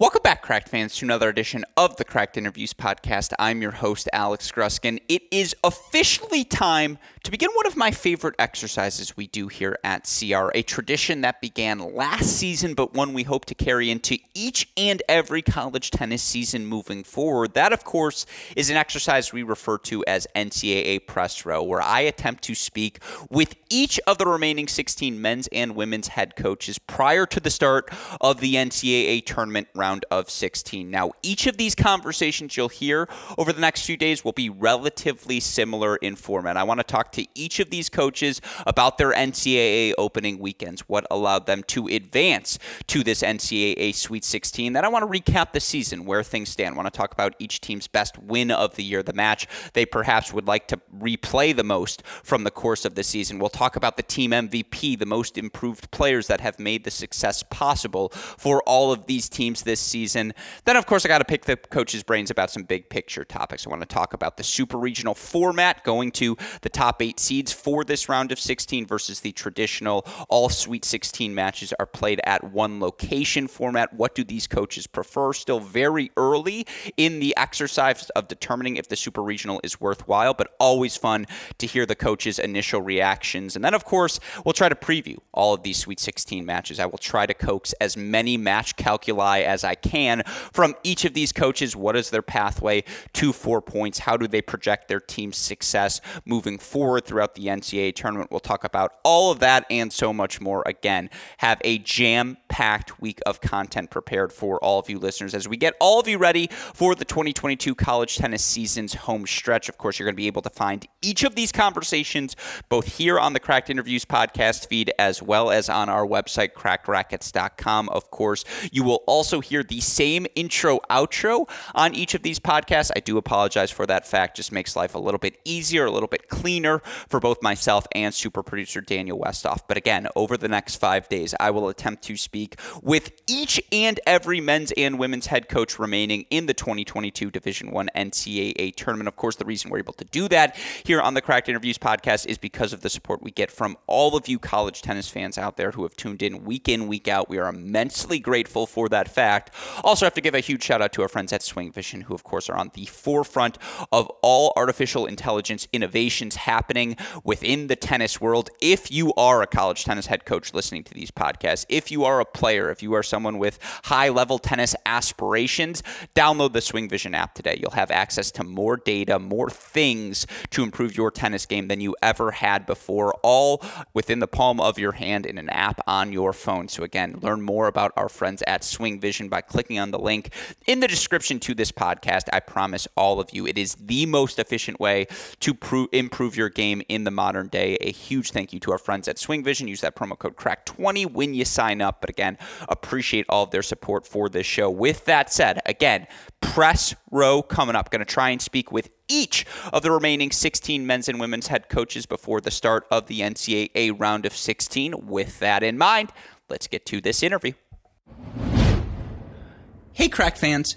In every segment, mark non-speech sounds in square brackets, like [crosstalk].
Welcome back, Cracked fans, to another edition of the Cracked Interviews podcast. I'm your host, Alex Gruskin. It is officially time to begin one of my favorite exercises we do here at CR, a tradition that began last season, but one we hope to carry into each and every college tennis season moving forward. That, of course, is an exercise we refer to as NCAA Press Row, where I attempt to speak with each of the remaining 16 men's and women's head coaches prior to the start of the NCAA tournament round round of 16. Now, each of these conversations you'll hear over the next few days will be relatively similar in format. I want to talk to each of these coaches about their NCAA opening weekends, what allowed them to advance to this NCAA Sweet 16. Then I want to recap the season, where things stand. I want to talk about each team's best win of the year, the match they perhaps would like to replay the most from the course of the season. We'll talk about the team MVP, the most improved players that have made the success possible for all of these teams this this season. Then, of course, I got to pick the coach's brains about some big picture topics. I want to talk about the super regional format, going to the top eight seeds for this round of 16 versus the traditional all Sweet 16 matches are played at one location format. What do these coaches prefer? Still very early in the exercise of determining if the super regional is worthwhile, but always fun to hear the coaches' initial reactions. And then, of course, we'll try to preview all of these Sweet 16 matches. I will try to coax as many match calculi as I can from each of these coaches. What is their pathway to four points? How do they project their team's success moving forward throughout the NCAA tournament? We'll talk about all of that and so much more. Again, have a jam packed week of content prepared for all of you listeners as we get all of you ready for the 2022 college tennis season's home stretch. Of course, you're going to be able to find each of these conversations both here on the Cracked Interviews podcast feed as well as on our website, crackedracquets.com. Of course, you will also hear hear the same intro outro on each of these podcasts. I do apologize for that fact. Just makes life a little bit easier, a little bit cleaner for both myself and super producer Daniel Westoff. But again, over the next five days, I will attempt to speak with each and every men's and women's head coach remaining in the 2022 Division One NCAA tournament. Of course, the reason we're able to do that here on the Cracked Interviews podcast is because of the support we get from all of you college tennis fans out there who have tuned in week in, week out. We are immensely grateful for that fact. Also, have to give a huge shout out to our friends at Swing Vision, who, of course, are on the forefront of all artificial intelligence innovations happening within the tennis world. If you are a college tennis head coach listening to these podcasts, if you are a player, if you are someone with high level tennis aspirations, download the Swing Vision app today. You'll have access to more data, more things to improve your tennis game than you ever had before, all within the palm of your hand in an app on your phone. So, again, learn more about our friends at Swing Vision by clicking on the link in the description to this podcast. I promise all of you, it is the most efficient way to pro- improve your game in the modern day. A huge thank you to our friends at Swing Vision. Use that promo code CRACK20 when you sign up. But again, appreciate all of their support for this show. With that said, again, press row coming up. Going to try and speak with each of the remaining 16 men's and women's head coaches before the start of the NCAA round of 16. With that in mind, let's get to this interview. Hey, Crack fans.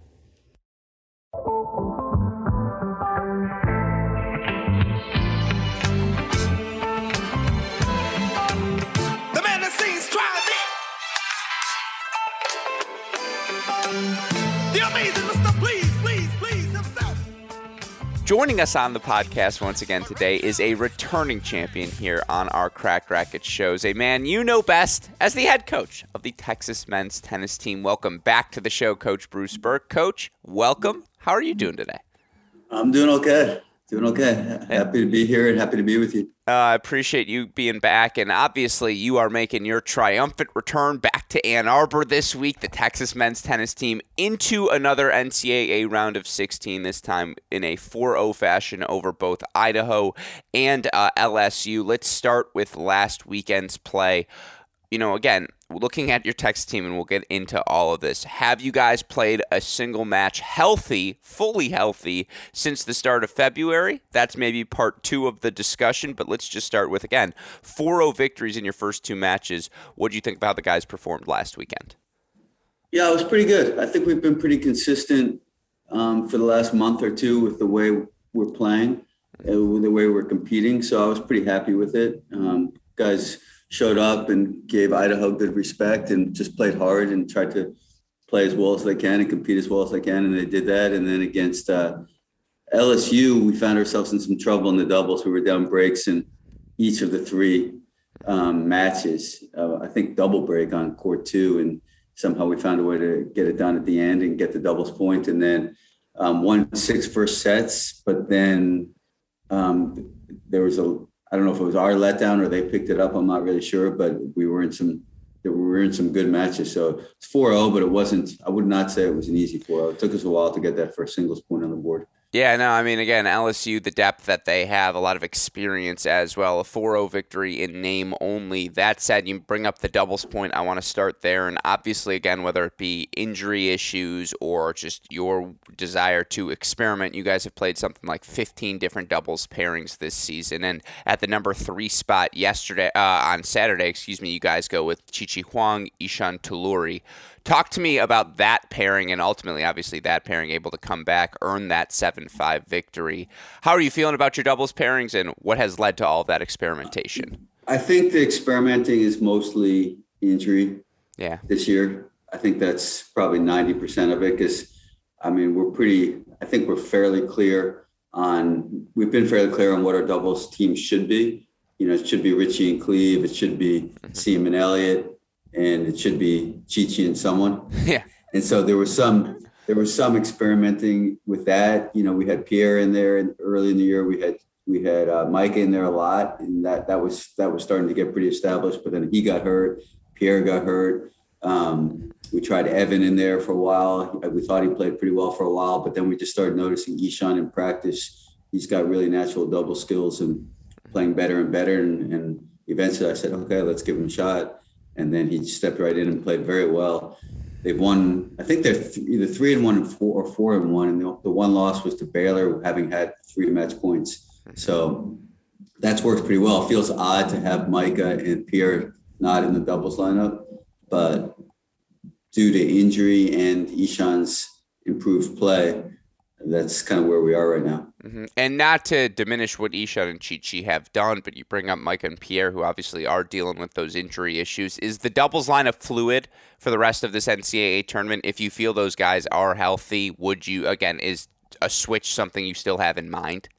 Joining us on the podcast once again today is a returning champion here on our Cracked Racquet shows, a man you know best as the head coach of the Texas men's tennis team. Welcome back to the show, Coach Bruce Berque. Coach, welcome. How are you doing today? I'm doing okay. Doing okay. Happy to be here and happy to be with you. Uh, I uh, appreciate you being back. And obviously, you are making your triumphant return back to Ann Arbor this week, the Texas men's tennis team, into another NCAA round of 16, this time in a 4 0 fashion over both Idaho and uh, LSU. Let's start with last weekend's play. You know, again, looking at your Texas team, and we'll get into all of this. Have you guys played a single match healthy, fully healthy, since the start of February? That's maybe part two of the discussion, but let's just start with again 4 0 victories in your first two matches. What do you think about how the guys performed last weekend? Yeah, it was pretty good. I think we've been pretty consistent um, for the last month or two with the way we're playing, uh, the way we're competing. So I was pretty happy with it. Um, guys, showed up and gave Idaho good respect and just played hard and tried to play as well as they can and compete as well as they can. And they did that. And then against uh, LSU, we found ourselves in some trouble in the doubles. We were down breaks in each of the three um, matches. Uh, I think double break on court two. And somehow we found a way to get it done at the end and get the doubles point. And then um, won six first sets. But then um, there was a I don't know if it was our letdown or they picked it up. I'm not really sure, but we were in some we were in some good matches. So it's 4-0, but it wasn't. I would not say it was an easy 4-0. It took us a while to get that first singles point on the board. Yeah, no, I mean, again, LSU, the depth that they have, a lot of experience as well. A 4 0 victory in name only. That said, you bring up the doubles point. I want to start there. And obviously, again, whether it be injury issues or just your desire to experiment, you guys have played something like 15 different doubles pairings this season. And at the number three spot yesterday, uh, on Saturday, excuse me, you guys go with Chi Chi Huang, Ishan Talluri. Talk to me about that pairing and ultimately, obviously, that pairing able to come back, earn that 7 5 victory. How are you feeling about your doubles pairings and what has led to all of that experimentation? I think the experimenting is mostly injury yeah. this year. I think that's probably 90% of it because, I mean, we're pretty, I think we're fairly clear on, we've been fairly clear on what our doubles team should be. You know, it should be Richie and Cleeve, it should be mm-hmm. And Elliott and it should be Chichi and someone. [laughs] Yeah. And so there was some there was some experimenting with that. You know, we had Pierre in there, and early in the year we had we had uh, Mike in there a lot, and that that was that was starting to get pretty established. But then he got hurt, Pierre got hurt. Um, we tried Evan in there for a while. We thought he played pretty well for a while, but then we just started noticing Ishan in practice. He's got really natural double skills and playing better and better. And, and eventually, I said, okay, let's give him a shot and then he stepped right in and played very well. They've won, I think they're th- either three and one and four or four and one. And the, the one loss was to Baylor, having had three match points. So that's worked pretty well. It feels odd to have Micah and Pierre not in the doubles lineup, but due to injury and Ishan's improved play, that's kind of where we are right now. Mm-hmm. And not to diminish what Ishan and Chi Chi have done, but you bring up Mike and Pierre, who obviously are dealing with those injury issues. Is the doubles lineup fluid for the rest of this NCAA tournament? If you feel those guys are healthy, would you, again, is a switch something you still have in mind?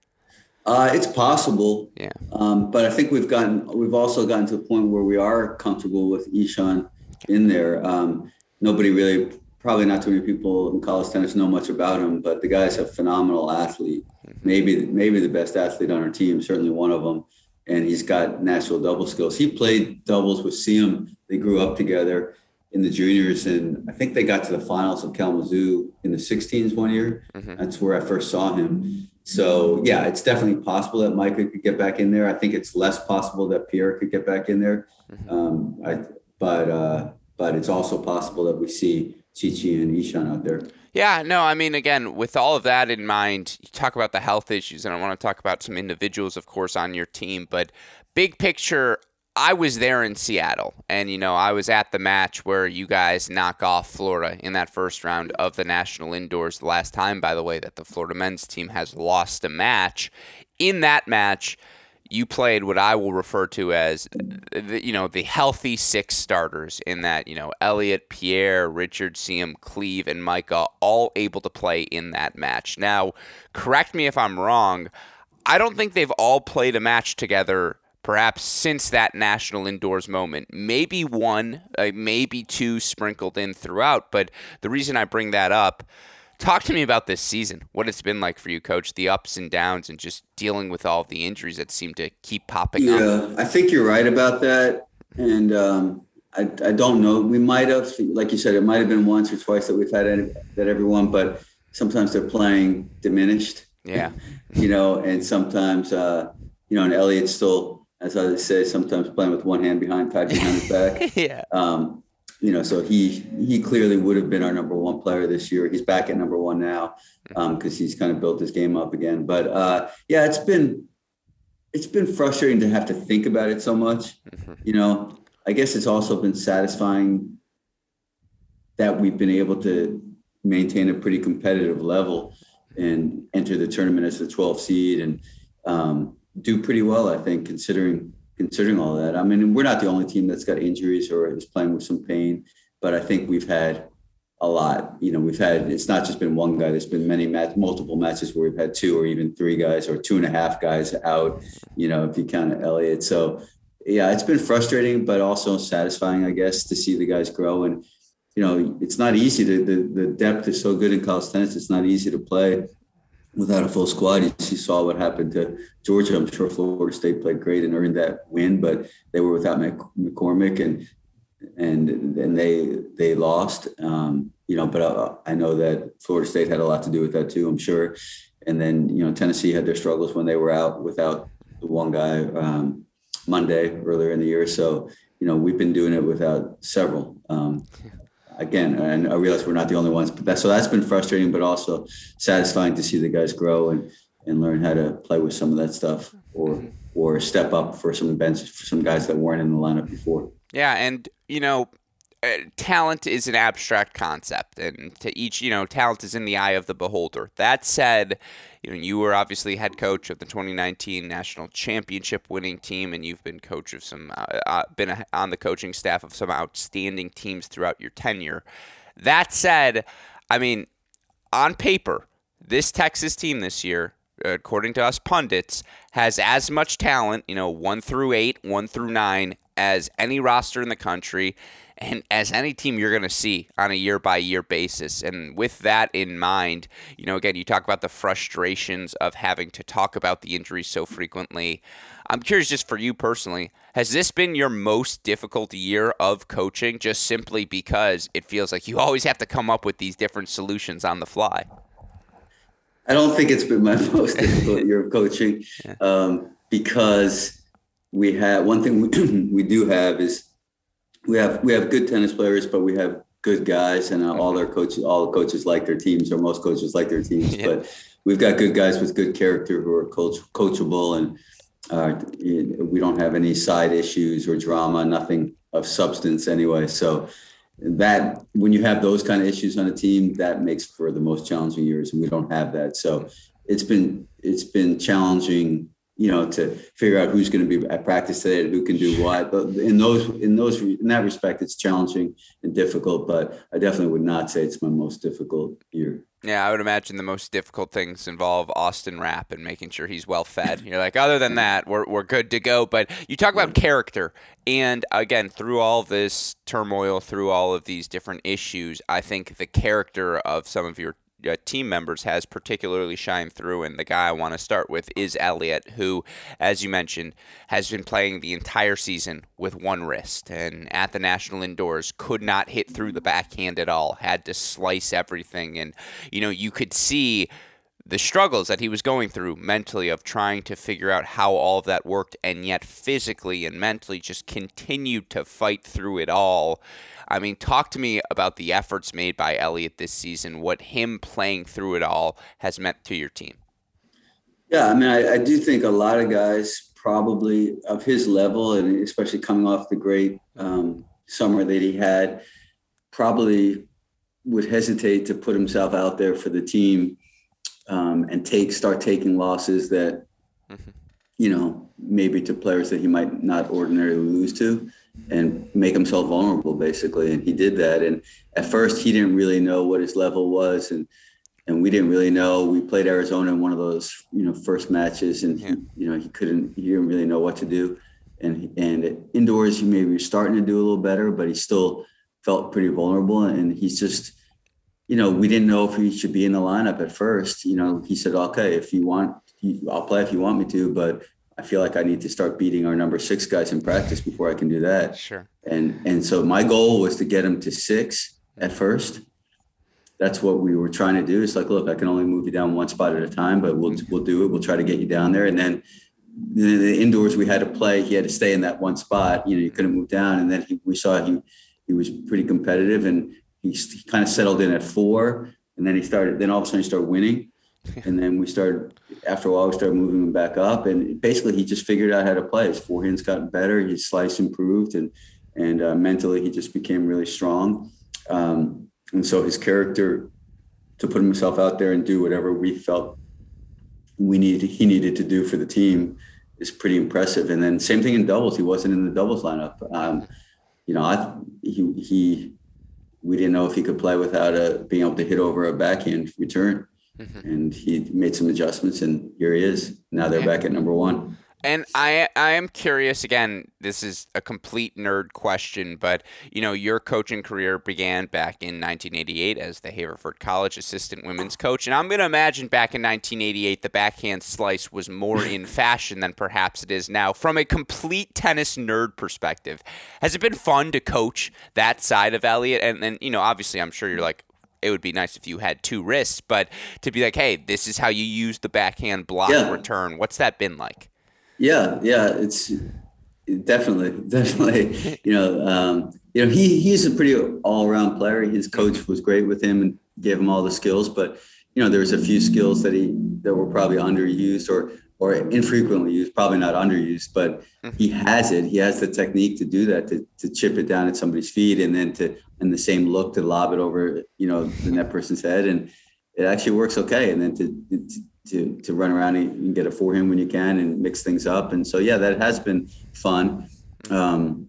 Uh, it's possible. Yeah. Um, but I think we've gotten, we've also gotten to the point where we are comfortable with Ishan in there. Um, nobody really probably not too many people in college tennis know much about him, but the guy's a phenomenal athlete. Mm-hmm. Maybe maybe the best athlete on our team, certainly one of them. And he's got natural double skills. He played doubles with Siem. They grew up together, in the juniors, and I think they got to the finals of Kalamazoo in the 16s one year. Mm-hmm. That's where I first saw him. So yeah, it's definitely possible that Micah could get back in there. I think it's less possible that Pierre could get back in there. Mm-hmm. Um, I, but uh, but it's also possible that we see Chichi and Ishan out there. Yeah, no, I mean, again, with all of that in mind, you talk about the health issues, and I want to talk about some individuals, of course, on your team. But big picture, I was there in Seattle, and you know, I was at the match where you guys knock off Florida in that first round of the national indoors. The last time, by the way, that the Florida men's team has lost a match. In that match, you played what I will refer to as, the, you know, the healthy six starters. In that, you know, Elliot, Pierre, Richard, Siem, Cleeve, and Micah all able to play in that match. Now, correct me if I'm wrong. I don't think they've all played a match together perhaps since that national indoors moment. Maybe one, uh, maybe two sprinkled in throughout. But the reason I bring that up, talk to me about this season, what it's been like for you, coach, the ups and downs, and just dealing with all the injuries that seem to keep popping yeah, up. Yeah, I think you're right about that. And, um, I, I don't know. We might have, like you said, it might have been once or twice that we've had any, that everyone, but sometimes they're playing diminished. Yeah. [laughs] you know, and sometimes, uh, you know, and Elliot's still as I say, sometimes playing with one hand behind, tied behind his back. [laughs] yeah. Um, you know, so he he clearly would have been our number one player this year. He's back at number one now because um, he's kind of built his game up again. But uh, yeah, it's been it's been frustrating to have to think about it so much. Mm-hmm. You know, I guess it's also been satisfying that we've been able to maintain a pretty competitive level and enter the tournament as the 12th seed and um, do pretty well, I think, considering considering all that. I mean, we're not the only team that's got injuries or is playing with some pain, but I think we've had a lot. You know, we've had it's not just been one guy. There's been many match, multiple matches where we've had two or even three guys or two and a half guys out. You know, if you count Elliot. So yeah, it's been frustrating, but also satisfying, I guess, to see the guys grow. And you know, it's not easy. To, the the depth is so good in college tennis. It's not easy to play without a full squad. You saw what happened to Georgia. I'm sure Florida State played great and earned that win, but they were without McCormack and and and they they lost. Um, you know, but I, I, know that Florida State had a lot to do with that too. I'm sure. And then you know Tennessee had their struggles when they were out without the one guy um, Monday earlier in the year. So you know we've been doing it without several. Um, again, and I realize we're not the only ones, but that, so that's been frustrating, but also satisfying to see the guys grow and, and learn how to play with some of that stuff or, mm-hmm. or step up for some events for some guys that weren't in the lineup before. Yeah. And, you know, talent is an abstract concept, and to each, you know, talent is in the eye of the beholder. That said, you know, you were obviously head coach of the 2019 national championship winning team, and you've been coach of some, uh, uh, been on the coaching staff of some outstanding teams throughout your tenure. That said, I mean, on paper, this Texas team this year, according to us pundits, has as much talent, you know, one through eight, one through nine, as any roster in the country and as any team you're going to see on a year by year basis. And with that in mind, you know, again, you talk about the frustrations of having to talk about the injuries so frequently. I'm curious, just for you personally, has this been your most difficult year of coaching just simply because it feels like you always have to come up with these different solutions on the fly? I don't think it's been my [laughs] most [laughs] difficult year of coaching yeah. um, because we have one thing we, [clears throat] we do have is we have we have good tennis players, but we have good guys, and uh, all their coaches, all coaches like their teams, or most coaches like their teams. Yeah. But we've got good guys with good character who are coach, coachable, and uh, we don't have any side issues or drama, nothing of substance anyway. So that when you have those kind of issues on a team, that makes for the most challenging years, and we don't have that. So it's been it's been challenging you know, to figure out who's going to be at practice today and who can do what. In those, in those, in that respect, it's challenging and difficult. But I definitely would not say it's my most difficult year. Yeah, I would imagine the most difficult things involve Austin Rapp and making sure he's well fed. You're like, other than that, we're, we're good to go. But you talk about character. And again, through all this turmoil, through all of these different issues, I think the character of some of your uh, team members has particularly shined through. And the guy I want to start with is Elliott, who, as you mentioned, has been playing the entire season with one wrist and at the national indoors could not hit through the backhand at all, had to slice everything. And, you know, you could see the struggles that he was going through mentally of trying to figure out how all of that worked and yet physically and mentally just continued to fight through it all. I mean, talk to me about the efforts made by Elliott this season, what him playing through it all has meant to your team. Yeah, I mean, I, I do think a lot of guys probably of his level, and especially coming off the great um, summer that he had, probably would hesitate to put himself out there for the team um, and take start taking losses that mm-hmm. you know maybe to players that he might not ordinarily lose to and make himself vulnerable basically. And he did that. And at first he didn't really know what his level was. And and we didn't really know. We played arizona in one of those you know first matches. And yeah. he, you know he couldn't he didn't really know what to do. And and indoors he maybe was starting to do a little better but he still felt pretty vulnerable. And he's just you know, we didn't know if he should be in the lineup at first. You know, he said, okay, if you want, I'll play if you want me to, but I feel like I need to start beating our number six guys in practice before I can do that. Sure. And and so my goal was to get him to six at first. That's what we were trying to do. It's like, look, I can only move you down one spot at a time, but we'll mm-hmm. we'll do it. We'll try to get you down there. And then the, the indoors we had to play, he had to stay in that one spot. You know, you couldn't move down. And then he, we saw he he was pretty competitive and he, he kind of settled in at four, and then he started. Then all of a sudden he started winning, and then we started. After a while, we started moving him back up, and basically he just figured out how to play. His forehand's gotten better. His slice improved, and and uh, mentally he just became really strong. Um, and so his character to put himself out there and do whatever we felt we needed he needed to do for the team is pretty impressive. And then same thing in doubles. He wasn't in the doubles lineup. Um, you know, I he he we didn't know if he could play without a, uh, being able to hit over a backhand return. Mm-hmm. And he made some adjustments, and here he is. Now they're back at number one. And I I am curious again, this is a complete nerd question, but you know, your coaching career began back in 1988 as the Haverford College assistant women's coach, and I'm going to imagine back in 1988 the backhand slice was more in [laughs] fashion than perhaps it is now. From a complete tennis nerd perspective, has it been fun to coach that side of Elliot And then, you know, obviously I'm sure you're like it would be nice if you had two wrists, but to be like, hey, this is how you use the backhand block yeah. return. What's that been like? Yeah, yeah, it's definitely, [laughs] definitely. You know, um, you know, he he's a pretty all around player. His coach was great with him and gave him all the skills, but you know, there's a few skills that he that were probably underused or or infrequently used, probably not underused, but mm-hmm. he has it. He has the technique to do that, to, to chip it down at somebody's feet and then to, and the same look, to lob it over, you know, the net person's head. And it actually works okay. And then to, to to to run around and get a forehand when you can and mix things up. And so yeah, that has been fun. Um,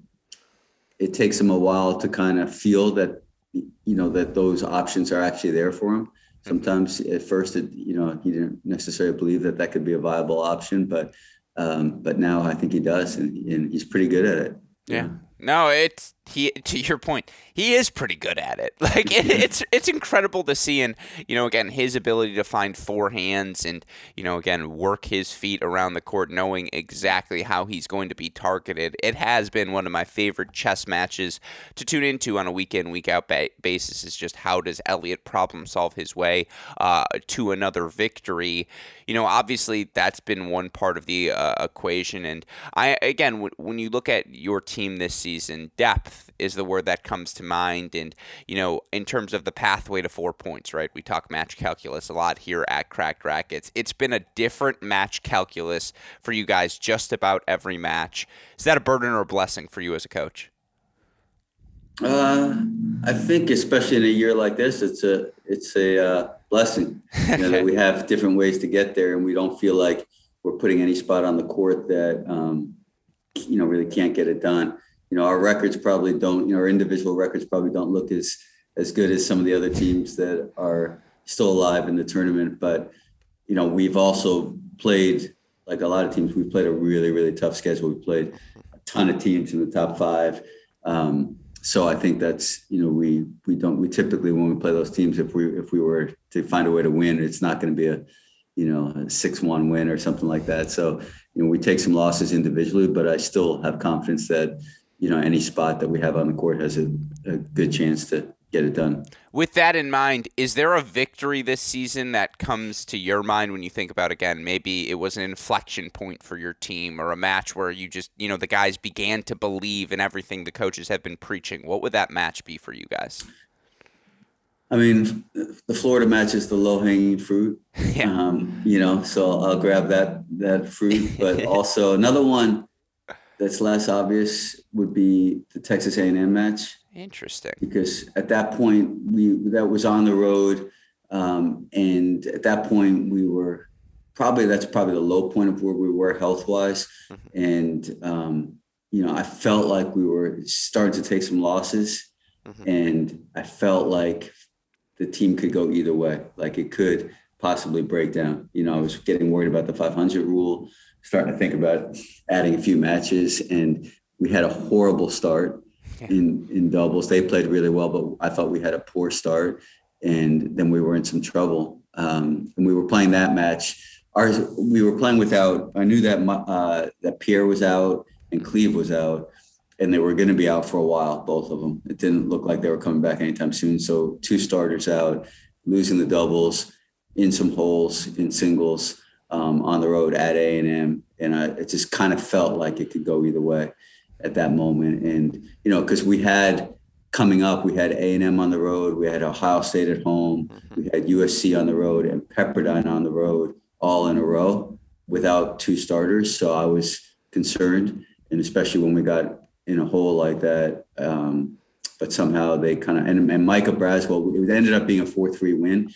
it takes him a while to kind of feel that you know that those options are actually there for him. Sometimes at first, it, you know, he didn't necessarily believe that that could be a viable option, but um, but now I think he does, and, and he's pretty good at it. Yeah. No, it's he to your point. He is pretty good at it. [laughs] Like it, it's it's incredible to see, and you know, again, his ability to find forehands and you know, again, work his feet around the court, knowing exactly how he's going to be targeted. It has been one of my favorite chess matches to tune into on a week in, week out ba- basis. Is just how does Elliott problem solve his way uh, to another victory? You know, obviously that's been one part of the uh, equation, and I again, w- when you look at your team this season, depth is the word that comes to mind. And, you know, in terms of the pathway to four points, right? We talk match calculus a lot here at Cracked Racquets. It's been a different match calculus for you guys just about every match. Is that a burden or a blessing for you as a coach? Uh, I think, especially in a year like this, it's a it's a uh, blessing you know, that [laughs] we have different ways to get there, and we don't feel like we're putting any spot on the court that um, you know really can't get it done you know, our records probably don't, you know, our individual records probably don't look as as good as some of the other teams that are still alive in the tournament. But you know, we've also played like a lot of teams. We've played a really really tough schedule. We played a ton of teams in the top five. Um, so I think that's you know we we don't we typically when we play those teams if we if we were to find a way to win it's not going to be a you know a six one win or something like that. So you know we take some losses individually, but I still have confidence that you know any spot that we have on the court has a, a good chance to get it done. With that in mind, is there a victory this season that comes to your mind when you think about again, maybe it was an inflection point for your team or a match where you just, you know, the guys began to believe in everything the coaches have been preaching? What would that match be for you guys? I mean, the Florida match is the low hanging fruit. [laughs] Yeah. Um, you know, so I'll grab that that fruit. But [laughs] also another one that's less obvious would be the Texas A&M match. Interesting. Because at that point, we that was on the road, um, and at that point we were probably that's probably the low point of where we were health wise, mm-hmm. and um, you know I felt like we were starting to take some losses, mm-hmm. and I felt like the team could go either way, like it could possibly break down. You know, I was getting worried about the 500 rule, starting to think about adding a few matches, and we had a horrible start in in doubles. They played really well, but I thought we had a poor start, and then we were in some trouble. Um, and we were playing that match. Ours, we were playing without. I knew that uh, that Pierre was out and Cleeve was out, and they were going to be out for a while, both of them. It didn't look like they were coming back anytime soon. So two starters out, losing the doubles, in some holes in singles um, on the road at A and M, and I, it just kind of felt like it could go either way at that moment. And you know, because we had coming up, we had A and M on the road, we had Ohio State at home, mm-hmm. we had USC on the road, and Pepperdine on the road, all in a row without two starters. So I was concerned, and especially when we got in a hole like that. Um, but somehow they kind of and, and Micah Braswell, it ended up being a four-three win.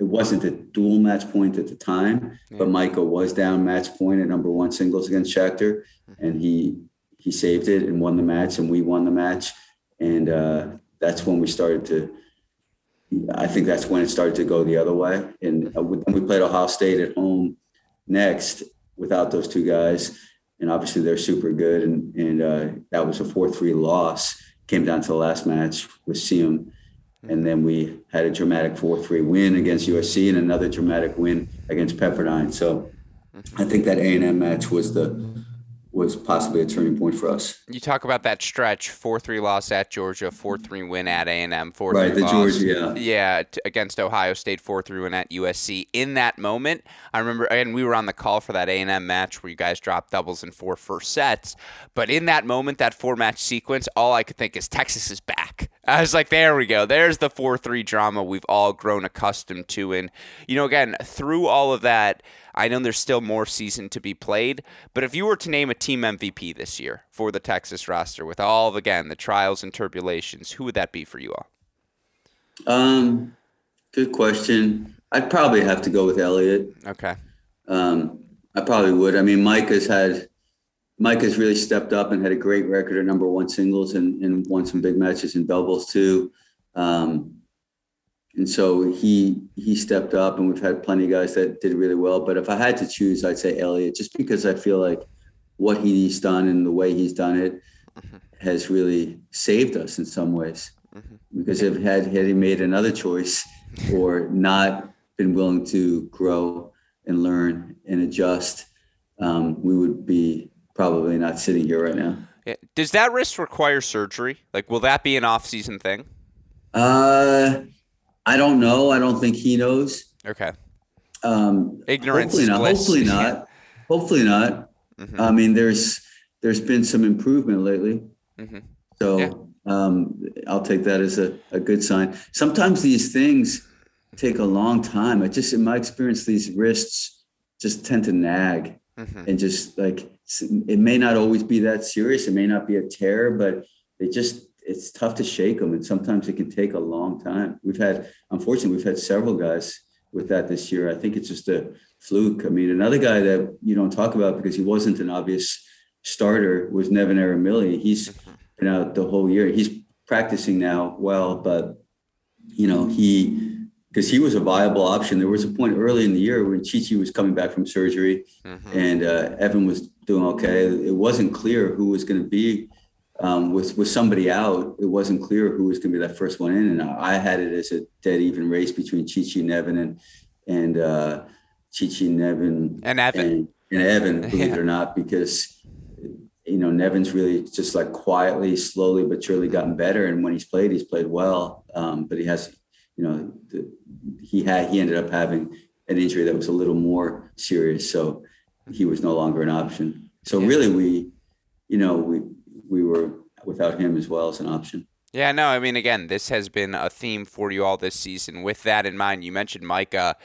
It wasn't a dual match point at the time, yeah. but Micah was down match point at number one singles against Schechter, mm-hmm. and he he saved it and won the match, and we won the match. And uh, that's when we started to. I think that's when it started to go the other way. And uh, we played Ohio State at home next without those two guys, and obviously they're super good. And and uh, that was a four three loss. Came down to the last match with Siem. And then we had a dramatic 4 3 win against USC and another dramatic win against Pepperdine. So I think that A&M match was the was possibly a turning point for us. You talk about that stretch: four-three loss at Georgia, four-three win at A and M, four-three right, the loss, Georgia, yeah, yeah, against Ohio State, four-three win at USC. In that moment, I remember, and we were on the call for that A and M match where you guys dropped doubles in four first sets. But in that moment, that four-match sequence, all I could think is Texas is back. I was like, there we go. There's the four-three drama we've all grown accustomed to, and you know, again, through all of that I know there's still more season to be played, but if you were to name a team MVP this year for the Texas roster with all of again the trials and turbulations, who would that be for you all? Um, good question. I'd probably have to go with Elliot. Okay. Um, I probably would. I mean, Mike has had Mike has really stepped up and had a great record at number one singles and, and won some big matches in doubles too. Um, and so he he stepped up, and we've had plenty of guys that did really well. But if I had to choose, I'd say Elliot, just because I feel like what he's done and the way he's done it mm-hmm. has really saved us in some ways. Mm-hmm. Because if had had he made another choice or not been willing to grow and learn and adjust, um, we would be probably not sitting here right now. Yeah. Does that risk require surgery? Like, will that be an off-season thing? Uh I don't know. I don't think he knows. Okay. Um, Ignorance hopefully not. Bliss. Hopefully not. [laughs] hopefully not. Mm-hmm. I mean, there's there's been some improvement lately. Mm-hmm. So yeah. um, I'll take that as a, a good sign. Sometimes these things take a long time. I just, in my experience, these wrists just tend to nag mm-hmm. and just like it may not always be that serious. It may not be a tear, but they just it's tough to shake them, and sometimes it can take a long time. We've had, unfortunately, we've had several guys with that this year. I think it's just a fluke. I mean, another guy that you don't talk about because he wasn't an obvious starter was Nevin Arimilli. He's been out the whole year. He's practicing now well, but you know he because he was a viable option. There was a point early in the year when Chichi was coming back from surgery, mm-hmm. and uh, Evan was doing okay. It wasn't clear who was going to be um, with with somebody out, it wasn't clear who was going to be that first one in, and I had it as a dead even race between Chichi Nevin and and uh, Chichi Nevin and Evan and, and Evan, [laughs] believe yeah. it or not, because you know Nevin's really just like quietly, slowly but surely gotten better, and when he's played, he's played well. Um, but he has, you know, the, he had he ended up having an injury that was a little more serious, so he was no longer an option. So yeah. really, we, you know, we we were without him as well as an option. Yeah, no, I mean, again, this has been a theme for you all this season. With that in mind, you mentioned Micah.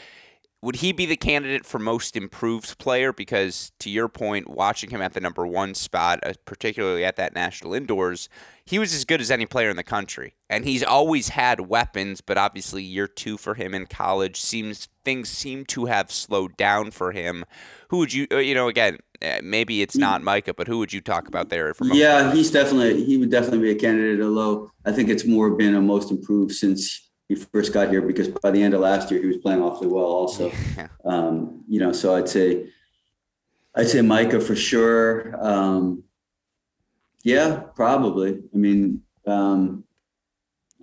Would he be the candidate for most improved player? Because to your point, watching him at the number one spot, uh, particularly at that national indoors, he was as good as any player in the country. And he's always had weapons, but obviously year two for him in college seems things seem to have slowed down for him. Who would you, uh, you know, again, uh, maybe it's not Micah, but who would you talk about there? From yeah, he's definitely he would definitely be a candidate. Although I think it's more been a most improved since he first got here because by the end of last year he was playing awfully well. Also, [laughs] yeah. um, you know, so I'd say I'd say Micah for sure. Um, yeah, probably. I mean, um,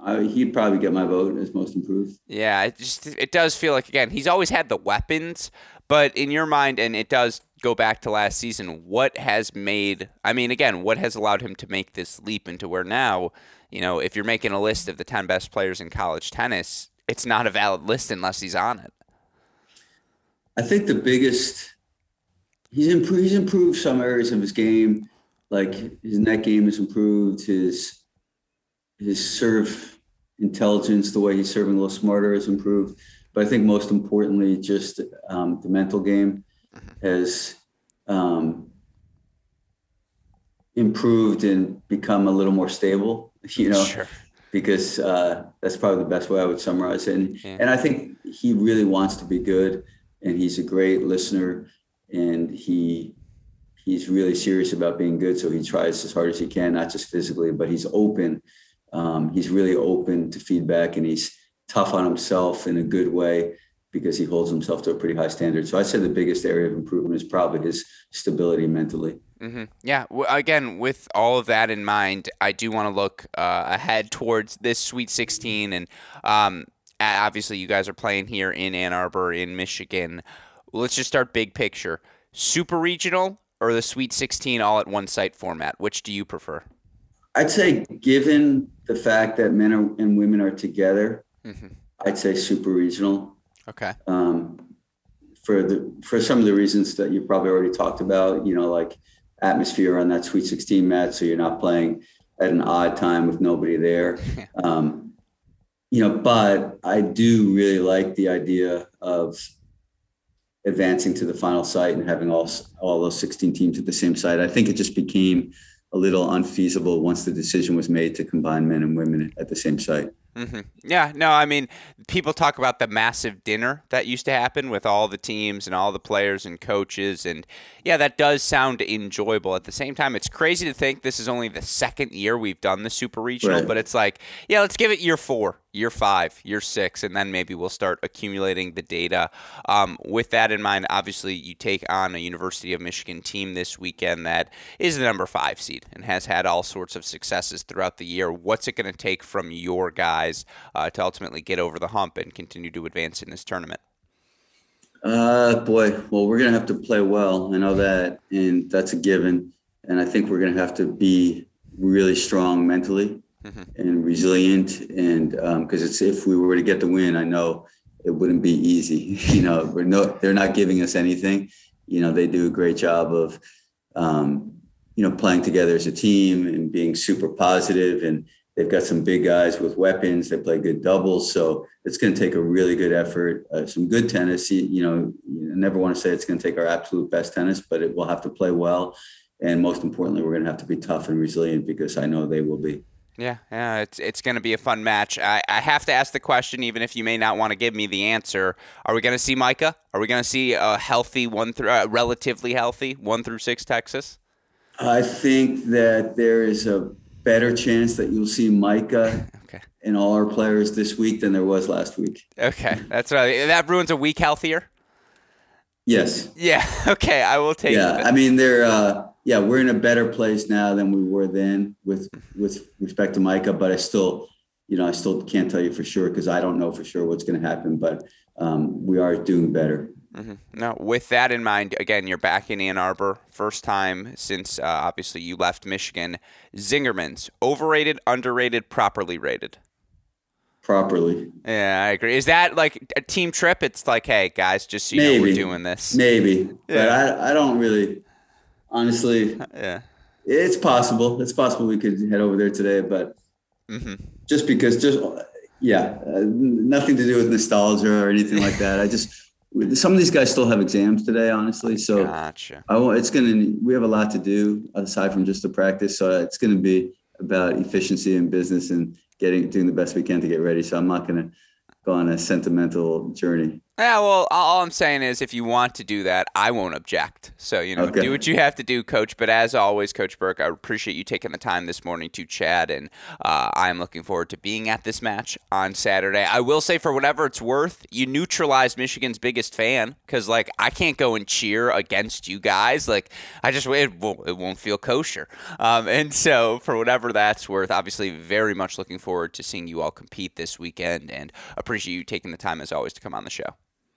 I, he'd probably get my vote as most improved. Yeah, it just it does feel like again he's always had the weapons, but in your mind, and it does go back to last season, what has made? I mean, again, what has allowed him to make this leap into where now, you know, if you're making a list of the ten best players in college tennis, it's not a valid list unless he's on it. I think the biggest he's improved. He's improved some areas of his game like his net game has improved, his his serve intelligence, the way he's serving a little smarter has improved. But I think most importantly, just um, the mental game mm-hmm. has um, improved and become a little more stable. [laughs] You know, sure. because uh, that's probably the best way I would summarize it. And, yeah. and I think he really wants to be good, and he's a great listener, and he he's really serious about being good. So he tries as hard as he can, not just physically, but he's open. Um, he's really open to feedback and he's tough on himself in a good way because he holds himself to a pretty high standard. So I'd say the biggest area of improvement is probably his stability mentally. Mm-hmm. Yeah. Again, with all of that in mind, I do want to look uh, ahead towards this Sweet 16. And um, obviously, you guys are playing here in Ann Arbor, in Michigan. Let's just start big picture. Super regional or the Sweet 16 all at one site format? Which do you prefer? I'd say, given the fact that men and women are together, mm-hmm. I'd say super regional. Okay. Um, for the for some of the reasons that you probably already talked about, you know, like atmosphere on that Sweet 16 mat, so you're not playing at an odd time with nobody there. [laughs] um, you know, but I do really like the idea of advancing to the final site and having all all those 16 teams at the same site. I think it just became a little unfeasible once the decision was made to combine men and women at the same site. Mm-hmm. Yeah, no, I mean, people talk about the massive dinner that used to happen with all the teams and all the players and coaches. And yeah, that does sound enjoyable. At the same time, it's crazy to think this is only the second year we've done the Super Regional, right. but it's like, yeah, let's give it year four year five, year six, and then maybe we'll start accumulating the data. Um, with that in mind, obviously, you take on a University of Michigan team this weekend that is the number five seed and has had all sorts of successes throughout the year. What's it going to take from your guys uh, to ultimately get over the hump and continue to advance in this tournament? Uh, boy, well, we're going to have to play well. I know that, and that's a given. And I think we're going to have to be really strong mentally mm-hmm. and resilient. And because um, it's if we were to get the win, I know it wouldn't be easy. [laughs] you know, we're no, they're not giving us anything. You know, they do a great job of, um, you know, playing together as a team and being super positive. and they've got some big guys with weapons. They play good doubles, so it's going to take a really good effort. Uh, some good tennis. You, know, you never want to say it's going to take our absolute best tennis, but it will have to play well, and most importantly, we're going to have to be tough and resilient because I know they will be. Yeah, yeah, it's it's going to be a fun match. I, I have to ask the question, even if you may not want to give me the answer. Are we going to see Micah? Are we going to see a healthy one through, uh, relatively healthy one through six Texas? I think that there is a better chance that you'll see Micah [laughs] okay. and all our players this week than there was last week. Okay, that's right. That ruins a week healthier. Yes. Yeah. [laughs] Okay. I will take. Yeah. I mean, they're. Uh, yeah, we're in a better place now than we were then with with respect to Micah. But I still, you know, I still can't tell you for sure because I don't know for sure what's going to happen. But um, we are doing better. Mm-hmm. Now, with that in mind, again, you're back in Ann Arbor, first time since uh, obviously you left Michigan. Zingerman's overrated, underrated, properly rated. Properly. Yeah, I agree. Is that like a team trip? It's like, hey guys, just so you Maybe. know we're doing this. Maybe, but Yeah. I I don't really, honestly. [laughs] Yeah. It's possible. It's possible we could head over there today, but hmm just because, just yeah, uh, nothing to do with nostalgia or anything like that. I just some of these guys still have exams today, honestly. So Gotcha. I won't, it's gonna. We have a lot to do aside from just the practice. So it's gonna be about efficiency and business and getting doing the best we can to get ready. So I'm not gonna go on a sentimental journey. Yeah, well, all I'm saying is if you want to do that, I won't object. So, you know, Okay. do what you have to do, Coach. But as always, Coach Berque, I appreciate you taking the time this morning to chat, and uh, I'm looking forward to being at this match on Saturday. I will say, for whatever it's worth, you neutralized Michigan's biggest fan because, like, I can't go and cheer against you guys. Like, I just, it won't, it won't feel kosher. Um, and so, for whatever that's worth, obviously, very much looking forward to seeing you all compete this weekend and appreciate you taking the time, as always, to come on the show.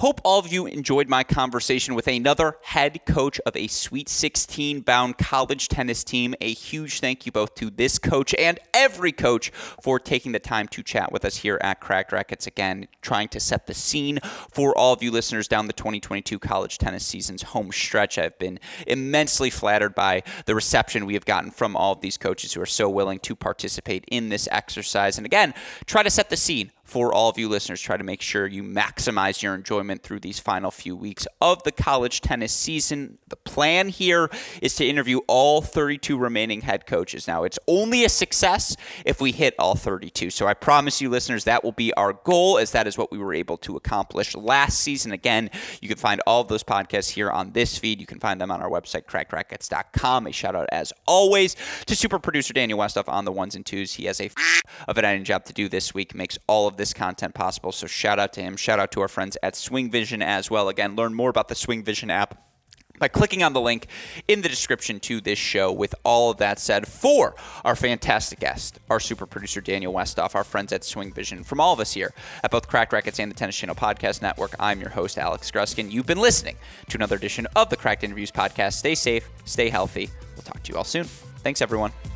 Hope all of you enjoyed my conversation with another head coach of a Sweet 16 bound college tennis team. A huge thank you both to this coach and every coach for taking the time to chat with us here at Cracked Racquets. Again, trying to set the scene for all of you listeners down the 2022 college tennis season's home stretch. I've been immensely flattered by the reception we have gotten from all of these coaches who are so willing to participate in this exercise. And again, try to set the scene for all of you listeners. Try to make sure you maximize your enjoyment through these final few weeks of the college tennis season. The plan here is to interview all 32 remaining head coaches. Now, it's only a success if we hit all 32. So I promise you, listeners, that will be our goal, as that is what we were able to accomplish last season. Again, you can find all of those podcasts here on this feed. You can find them on our website, crackedracquets.com. A shout out, as always, to super producer Daniel Westoff on the ones and twos. He has a of an editing job to do this week, makes all of this content possible. So shout out to him. Shout out to our friends at Swing Vision as well. Again, learn more about the Swing Vision app by clicking on the link in the description to this show. With all of that said, for our fantastic guest, our super producer Daniel Westoff, our friends at Swing Vision, from all of us here at both Cracked Racquets and the Tennis Channel Podcast Network, I'm your host, Alex Gruskin. You've been listening to another edition of the Cracked Interviews Podcast. Stay safe, stay healthy. We'll talk to you all soon. Thanks, everyone.